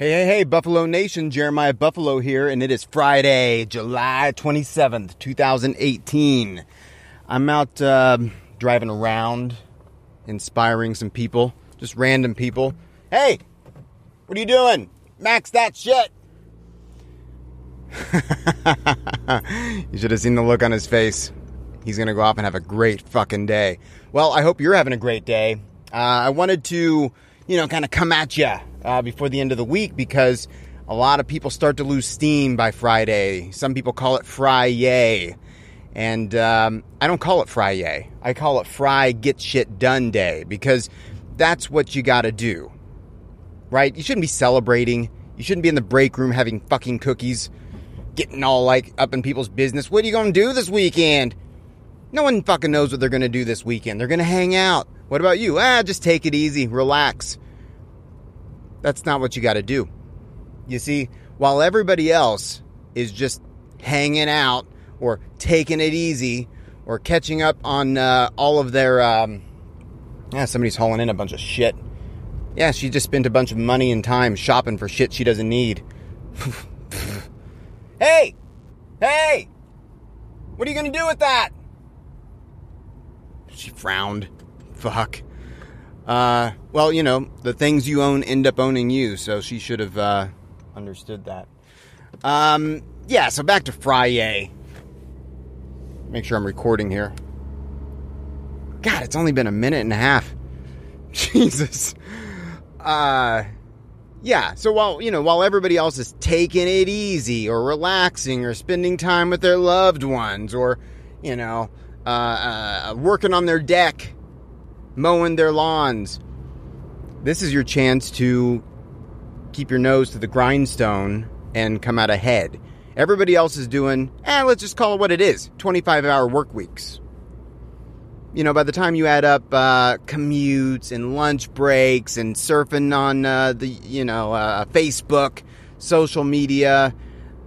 Hey, hey, hey, Buffalo Nation, Jeremiah Buffalo here, and it is Friday, July 27th, 2018. I'm out uh, driving around, inspiring some people, just random people. Hey, what are you doing? Max that shit. you should have seen the look on his face. He's going to go off and have a great fucking day. Well, I hope you're having a great day. Uh, I wanted to, you know, kind of come at you uh, before the end of the week because a lot of people start to lose steam by Friday. Some people call it Friday. And um, I don't call it Friday. I call it Fry Get Shit Done Day because that's what you got to do. Right? You shouldn't be celebrating. You shouldn't be in the break room having fucking cookies, getting all like up in people's business. What are you going to do this weekend? No one fucking knows what they're going to do this weekend. They're going to hang out. What about you? Ah, just take it easy, relax. That's not what you got to do. You see, while everybody else is just hanging out or taking it easy or catching up on uh, all of their. Um, yeah, somebody's hauling in a bunch of shit. Yeah, she just spent a bunch of money and time shopping for shit she doesn't need. hey! Hey! What are you to do with that? She frowned. Fuck. Uh, well, you know, the things you own end up owning you, so she should have uh, understood that. Um, yeah, so back to Friday. Make sure I'm recording here. God, it's only been a minute and a half. Jesus. Uh, yeah, so while, you know, while everybody else is taking it easy or relaxing or spending time with their loved ones or, you know, uh, uh, working on their deck mowing their lawns. This is your chance to keep your nose to the grindstone and come out ahead. Everybody else is doing, eh, let's just call it what it is 25 hour work weeks. You know, by the time you add up uh, commutes and lunch breaks and surfing on uh, the, you know, uh, Facebook, social media,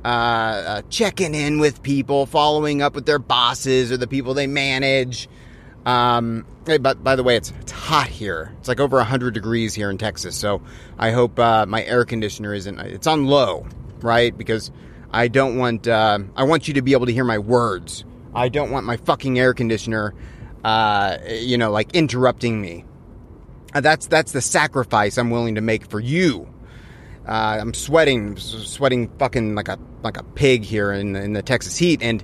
uh, uh, checking in with people, following up with their bosses or the people they manage, um, hey, but by the way, it's it's hot here. It's like over hundred degrees here in Texas. So I hope uh, my air conditioner isn't. It's on low, right? Because I don't want. Uh, I want you to be able to hear my words. I don't want my fucking air conditioner, uh, you know, like interrupting me. Uh, that's that's the sacrifice I'm willing to make for you. Uh, I'm sweating, sweating, fucking like a like a pig here in in the Texas heat, and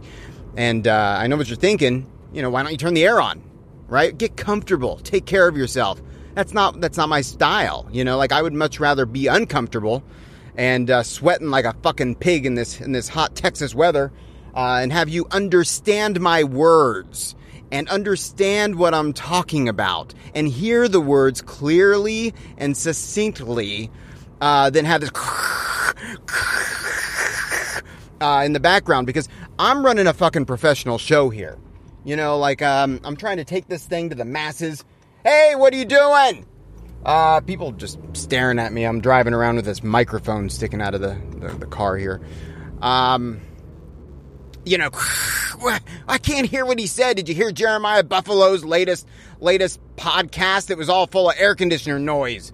and uh, I know what you're thinking. You know, why don't you turn the air on? Right? Get comfortable. Take care of yourself. That's not that's not my style. You know, like I would much rather be uncomfortable and uh, sweating like a fucking pig in this in this hot Texas weather, uh, and have you understand my words and understand what I'm talking about and hear the words clearly and succinctly, uh, than have this. Uh, in the background because I'm running a fucking professional show here. You know, like um, I'm trying to take this thing to the masses. Hey, what are you doing? Uh, people just staring at me. I'm driving around with this microphone sticking out of the, the, the car here. Um, you know, I can't hear what he said. Did you hear Jeremiah Buffalo's latest latest podcast? It was all full of air conditioner noise.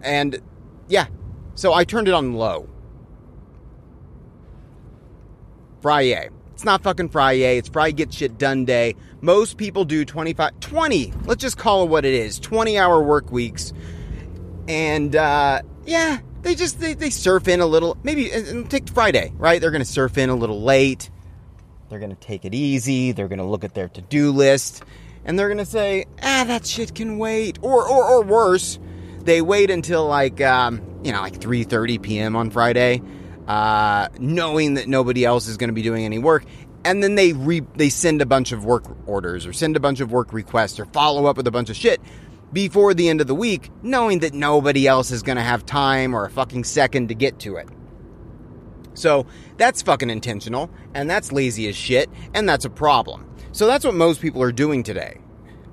And yeah, so I turned it on low. Friday. It's not fucking Friday. It's Friday Get Shit Done Day. Most people do 25, 20, let's just call it what it is 20 hour work weeks. And uh, yeah, they just they, they surf in a little, maybe take Friday, right? They're going to surf in a little late. They're going to take it easy. They're going to look at their to do list and they're going to say, ah, that shit can wait. Or, or, or worse, they wait until like, um, you know, like 3.30 p.m. on Friday uh, knowing that nobody else is going to be doing any work. And then they re- they send a bunch of work orders or send a bunch of work requests or follow up with a bunch of shit before the end of the week, knowing that nobody else is going to have time or a fucking second to get to it. So that's fucking intentional, and that's lazy as shit, and that's a problem. So that's what most people are doing today.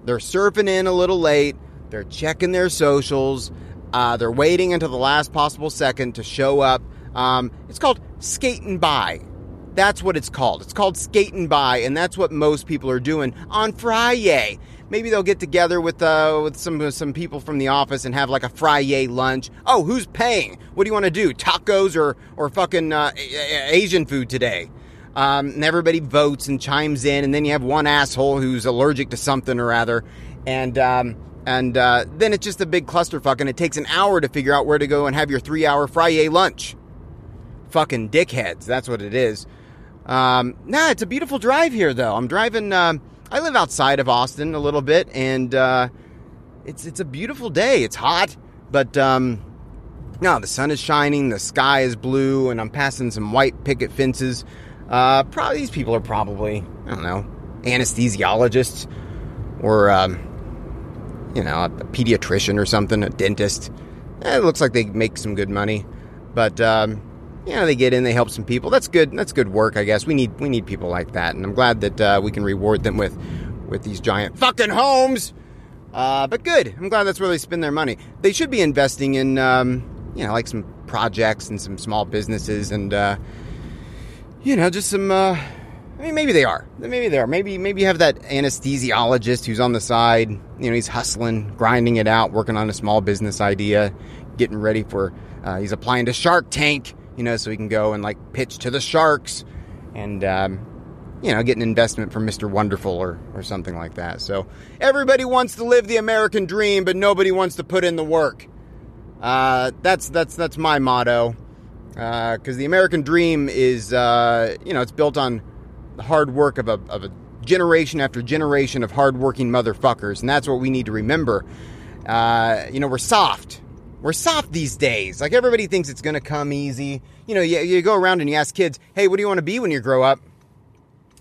They're surfing in a little late, they're checking their socials, uh, they're waiting until the last possible second to show up um, it's called skating by. That's what it's called. It's called skating by, and that's what most people are doing on Friday. Maybe they'll get together with uh, with some some people from the office and have like a Friday lunch. Oh, who's paying? What do you want to do? Tacos or or fucking uh, Asian food today? Um, and everybody votes and chimes in, and then you have one asshole who's allergic to something or other, and um, and uh, then it's just a big clusterfuck, and it takes an hour to figure out where to go and have your three-hour Friday lunch. Fucking dickheads, that's what it is. Um, nah, it's a beautiful drive here, though. I'm driving. Um, I live outside of Austin a little bit, and uh, it's it's a beautiful day. It's hot, but um, no, the sun is shining, the sky is blue, and I'm passing some white picket fences. Uh, probably these people are probably I don't know anesthesiologists or um, you know a, pediatrician or something, a dentist. Eh, it looks like they make some good money, but um, you know, they get in, they help some people. That's good. That's good work, I guess. We need we need people like that, and I'm glad that uh, we can reward them with with these giant fucking homes. Uh, but good. I'm glad that's where they spend their money. They should be investing in, um, you know, like some projects and some small businesses, and uh, you know, just some. Uh, I mean, maybe they are. Maybe they are. Maybe maybe you have that anesthesiologist who's on the side. You know, he's hustling, grinding it out, working on a small business idea, getting ready for. Uh, he's applying to Shark Tank you know, so he can go and like pitch to the Sharks and, um, you know, get an investment from Mr. Wonderful or, or something like that. So everybody wants to live the American dream, but nobody wants to put in the work. Uh, that's that's that's my motto. Because uh, the American dream is, uh, you know, it's built on the hard work of a, of a generation after generation of hardworking motherfuckers, and that's what we need to remember. Uh, you know, we're soft we're soft these days. Like everybody thinks it's going to come easy. You know, you, you go around and you ask kids, hey, what do you want to be when you grow up?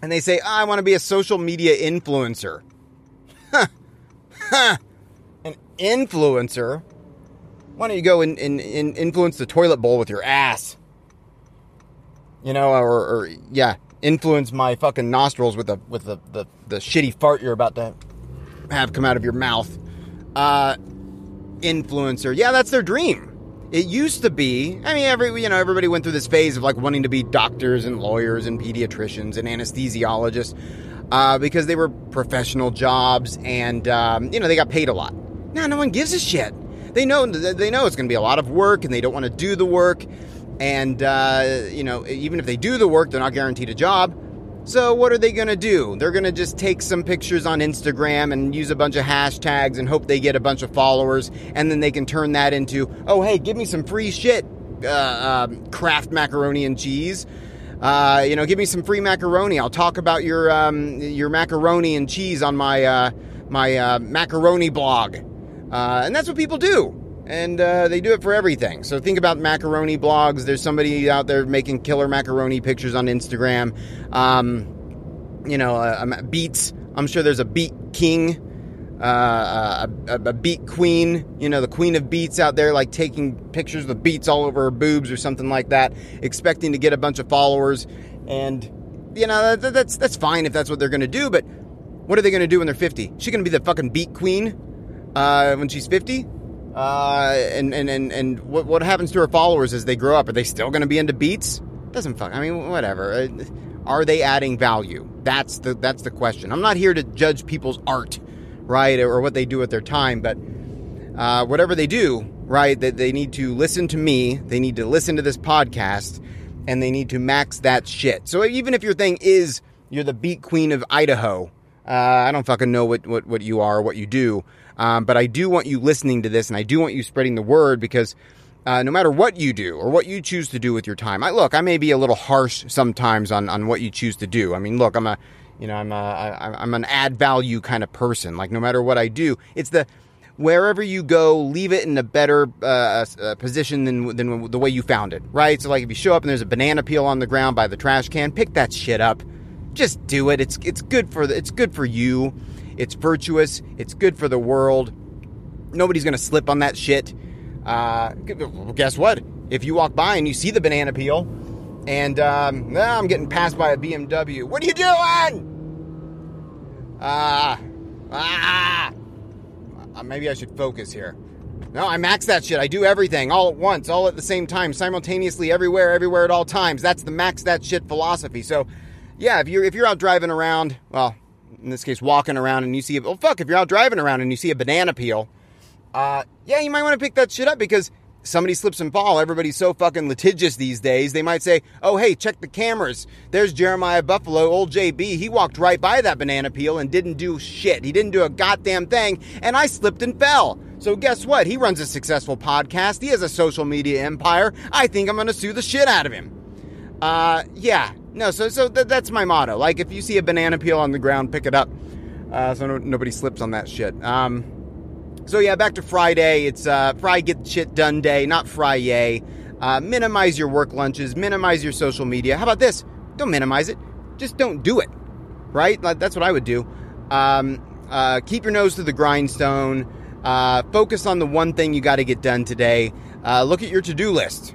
And they say, oh, I want to be a social media influencer. An influencer? Why don't you go and, influence the toilet bowl with your ass? You know, or, or yeah, influence my fucking nostrils with the with the, the, the shitty fart you're about to have come out of your mouth. Uh, influencer. Yeah, that's their dream. It used to be. I mean, every you know, everybody went through this phase of like wanting to be doctors and lawyers and pediatricians and anesthesiologists uh, because they were professional jobs and um, you know they got paid a lot. Now no one gives a shit. They know they know it's going to be a lot of work and they don't want to do the work. And uh, you know, even if they do the work, they're not guaranteed a job. So, what are they going to do? They're going to just take some pictures on Instagram and use a bunch of hashtags and hope they get a bunch of followers, and then they can turn that into, oh, hey, give me some free shit, uh, uh, Kraft macaroni and cheese. Uh, you know, give me some free macaroni. I'll talk about your um, your macaroni and cheese on my uh, my uh, macaroni blog, uh, and that's what people do and uh, they do it for everything. So think about macaroni blogs. There's somebody out there making killer macaroni pictures on Instagram. Um, you know, uh, beets. I'm sure there's a beet king, uh, a, a, beet queen. You know, the queen of beets out there, like taking pictures with beets all over her boobs or something like that, expecting to get a bunch of followers. And you know, that, that's that's fine if that's what they're going to do. But what are they going to do when they're 50? She's going to be the fucking beet queen uh, when she's 50? Uh, and, and, and, and what, what happens to her followers as they grow up? Are they still going to be into beets? Doesn't fuck. I mean, whatever. Uh, are they adding value? That's the that's the question. I'm not here to judge people's art, right, or what they do with their time, but uh, whatever they do, right, that they need to listen to me. They need to listen to this podcast, and they need to max that shit. So even if your thing is you're the beet queen of Idaho, uh, I don't fucking know what, what, what you are, what you do. Um, but I do want you listening to this and I do want you spreading the word because uh, no matter what you do or what you choose to do with your time, I look, I may be a little harsh sometimes on, on what you choose to do. I mean, look, I'm a, you know, I'm a, I, I'm an add value kind of person. Like no matter what I do, it's the, wherever you go, leave it in a better uh, uh, position than than the way you found it, right? So, like if you show up and there's a banana peel on the ground by the trash can, pick that shit up. Just do it. It's it's good for the, it's good for you. It's virtuous. It's good for the world. Nobody's going to slip on that shit. Uh, guess what? If you walk by and you see the banana peel, and um, ah, I'm getting passed by a BMW, what are you doing? Ah, uh, ah. Uh, maybe I should focus here. No, I max that shit. I do everything all at once, all at the same time, simultaneously, everywhere, everywhere at all times. That's the max that shit philosophy. So, yeah, if you're if you're out driving around, well, in this case, walking around and you see, a, well, fuck, if you're out driving around and you see a banana peel, uh, yeah, you might want to pick that shit up because somebody slips and fall. Everybody's so fucking litigious these days. They might say, oh, hey, check the cameras. There's Jeremiah Buffalo, old JB. He walked right by that banana peel and didn't do shit. He didn't do a goddamn thing. And I slipped and fell. So guess what? He runs a successful podcast. He has a social media empire. I think I'm going to sue the shit out of him. Uh, yeah. No, so so th- that's my motto. Like, if you see a banana peel on the ground, pick it up. Uh, so no- nobody slips on that shit. Um, so yeah, back to Friday. It's uh, Fry get shit done day, not Friday. Uh, minimize your work lunches. Minimize your social media. How about this? Don't minimize it. Just don't do it. Right? Like, that's what I would do. Um, uh, keep your nose to the grindstone. Uh, focus on the one thing you got to get done today. Uh, look at your to-do list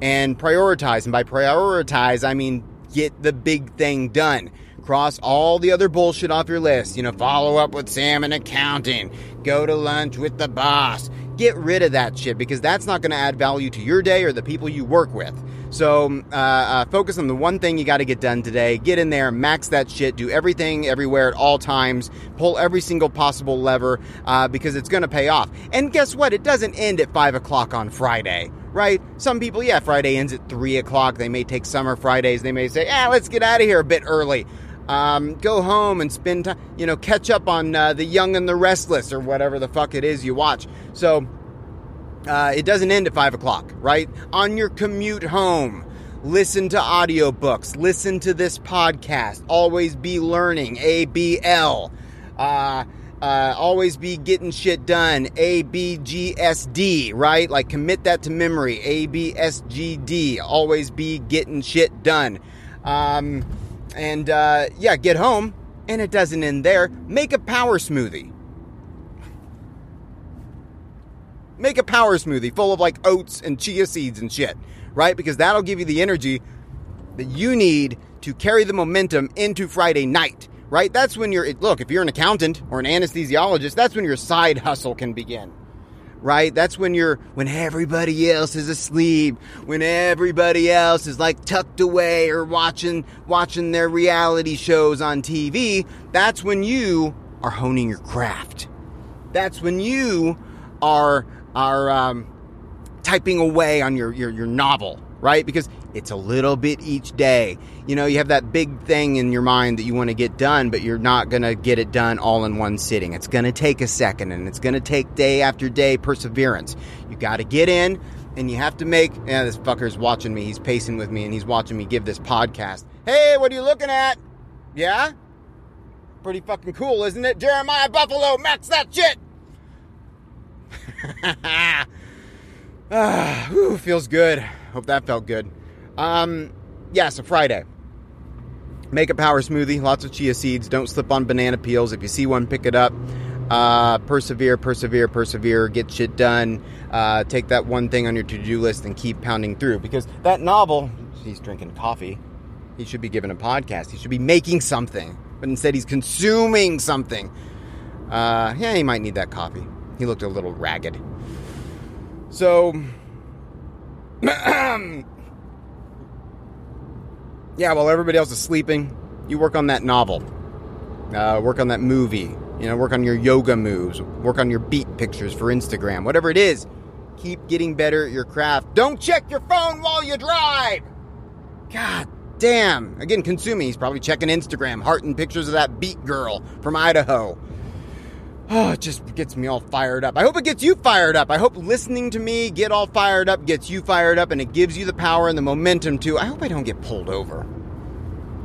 and prioritize. And by prioritize, I mean get the big thing done cross all the other bullshit off your list. You know, follow up with Sam in accounting, go to lunch with the boss. Get rid of that shit because that's not going to add value to your day or the people you work with. So uh, uh, focus on the one thing you got to get done today. Get in there, max that shit, do everything everywhere at all times, pull every single possible lever uh, because it's going to pay off. And guess what? It doesn't end at 5 o'clock on Friday right? Some people, yeah, Friday ends at 3 o'clock. They may take summer Fridays. They may say, yeah, let's get out of here a bit early. Um, go home and spend time, you know, catch up on uh, The Young and the Restless or whatever the fuck it is you watch. So uh, it doesn't end at 5 o'clock, right? On your commute home, listen to audiobooks, listen to this podcast, always be learning, ABL. Uh, uh, always be getting shit done. A, B, G, S, D, right? Like commit that to memory. A, B, S, G, D. Always be getting shit done. Um, and uh, yeah, get home, and it doesn't end there. Make a power smoothie. Make a power smoothie full of like oats and chia seeds and shit, right? Because that'll give you the energy that you need to carry the momentum into Friday night, right? That's when you're, look, if you're an accountant or an anesthesiologist, that's when your side hustle can begin right? That's when you're when everybody else is asleep, when everybody else is like tucked away or watching watching their reality shows on TV. That's when you are honing your craft. That's when you are are um, typing away on your, your your novel, right? Because it's a little bit each day. You know, you have that big thing in your mind that you want to get done, but you're not going to get it done all in one sitting. It's going to take a second and it's going to take day after day perseverance. You got to get in and you have to make. Yeah, this fucker's watching me. He's pacing with me and he's watching me give this podcast. Hey, what are you looking at? Yeah? Pretty fucking cool, isn't it? Jeremiah Buffalo, max that shit! ah, whew, feels good. Hope that felt good. Um, yeah, so Friday. Make a power smoothie, lots of chia seeds. Don't slip on banana peels. If you see one, pick it up. Uh, persevere, persevere, persevere. Get shit done. Uh, take that one thing on your to do list and keep pounding through. Because that novel, he's drinking coffee. He should be given a podcast. He should be making something. But instead, he's consuming something. Uh, yeah, he might need that coffee. He looked a little ragged. So, yeah, while everybody else is sleeping, you work on that novel, uh, work on that movie, you know, work on your yoga moves, work on your beet pictures for Instagram, whatever it is. Keep getting better at your craft. Don't check your phone while you drive. God damn. Again, consuming. He's probably checking Instagram, hearting pictures of that beet girl from Idaho. Oh, it just gets me all fired up. I hope it gets you fired up. I hope listening to me get all fired up gets you fired up and it gives you the power and the momentum to. I hope I don't get pulled over.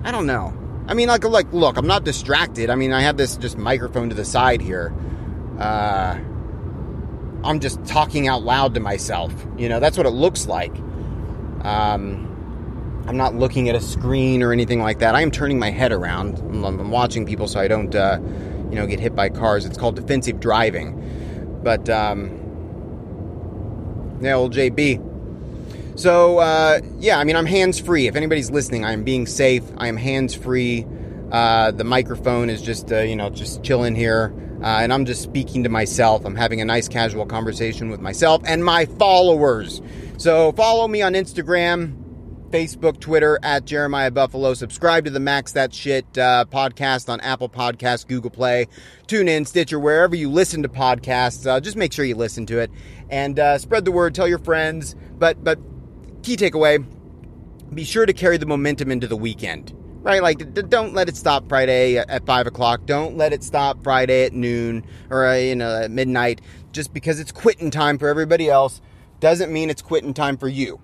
I don't know. I mean, like, like, look, I'm not distracted. I mean, I have this just microphone to the side here. Uh, I'm just talking out loud to myself. You know, that's what it looks like. Um, I'm not looking at a screen or anything like that. I am turning my head around. I'm, I'm watching people so I don't. Uh, you know, get hit by cars. It's called defensive driving. But, um, yeah, old JB. So, uh, yeah, I mean, I'm hands free. If anybody's listening, I am being safe. I am hands free. Uh, the microphone is just, uh, you know, just chilling here. Uh, and I'm just speaking to myself. I'm having a nice casual conversation with myself and my followers. So follow me on Instagram, Facebook, Twitter at Jeremiah Buffalo. Subscribe to the Max That Shit uh, podcast on Apple Podcasts, Google Play, TuneIn, Stitcher, wherever you listen to podcasts. Uh, just make sure you listen to it and uh, spread the word. Tell your friends. But but key takeaway: be sure to carry the momentum into the weekend. Right, like don't let it stop Friday at five o'clock. Don't let it stop Friday at noon or uh, you know at midnight. Just because it's quitting time for everybody else doesn't mean it's quitting time for you.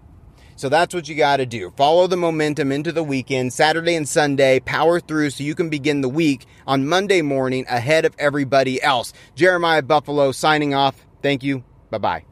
So that's what you got to do. Follow the momentum into the weekend, Saturday and Sunday, power through so you can begin the week on Monday morning ahead of everybody else. Jeremiah Buffalo signing off. Thank you. Bye bye.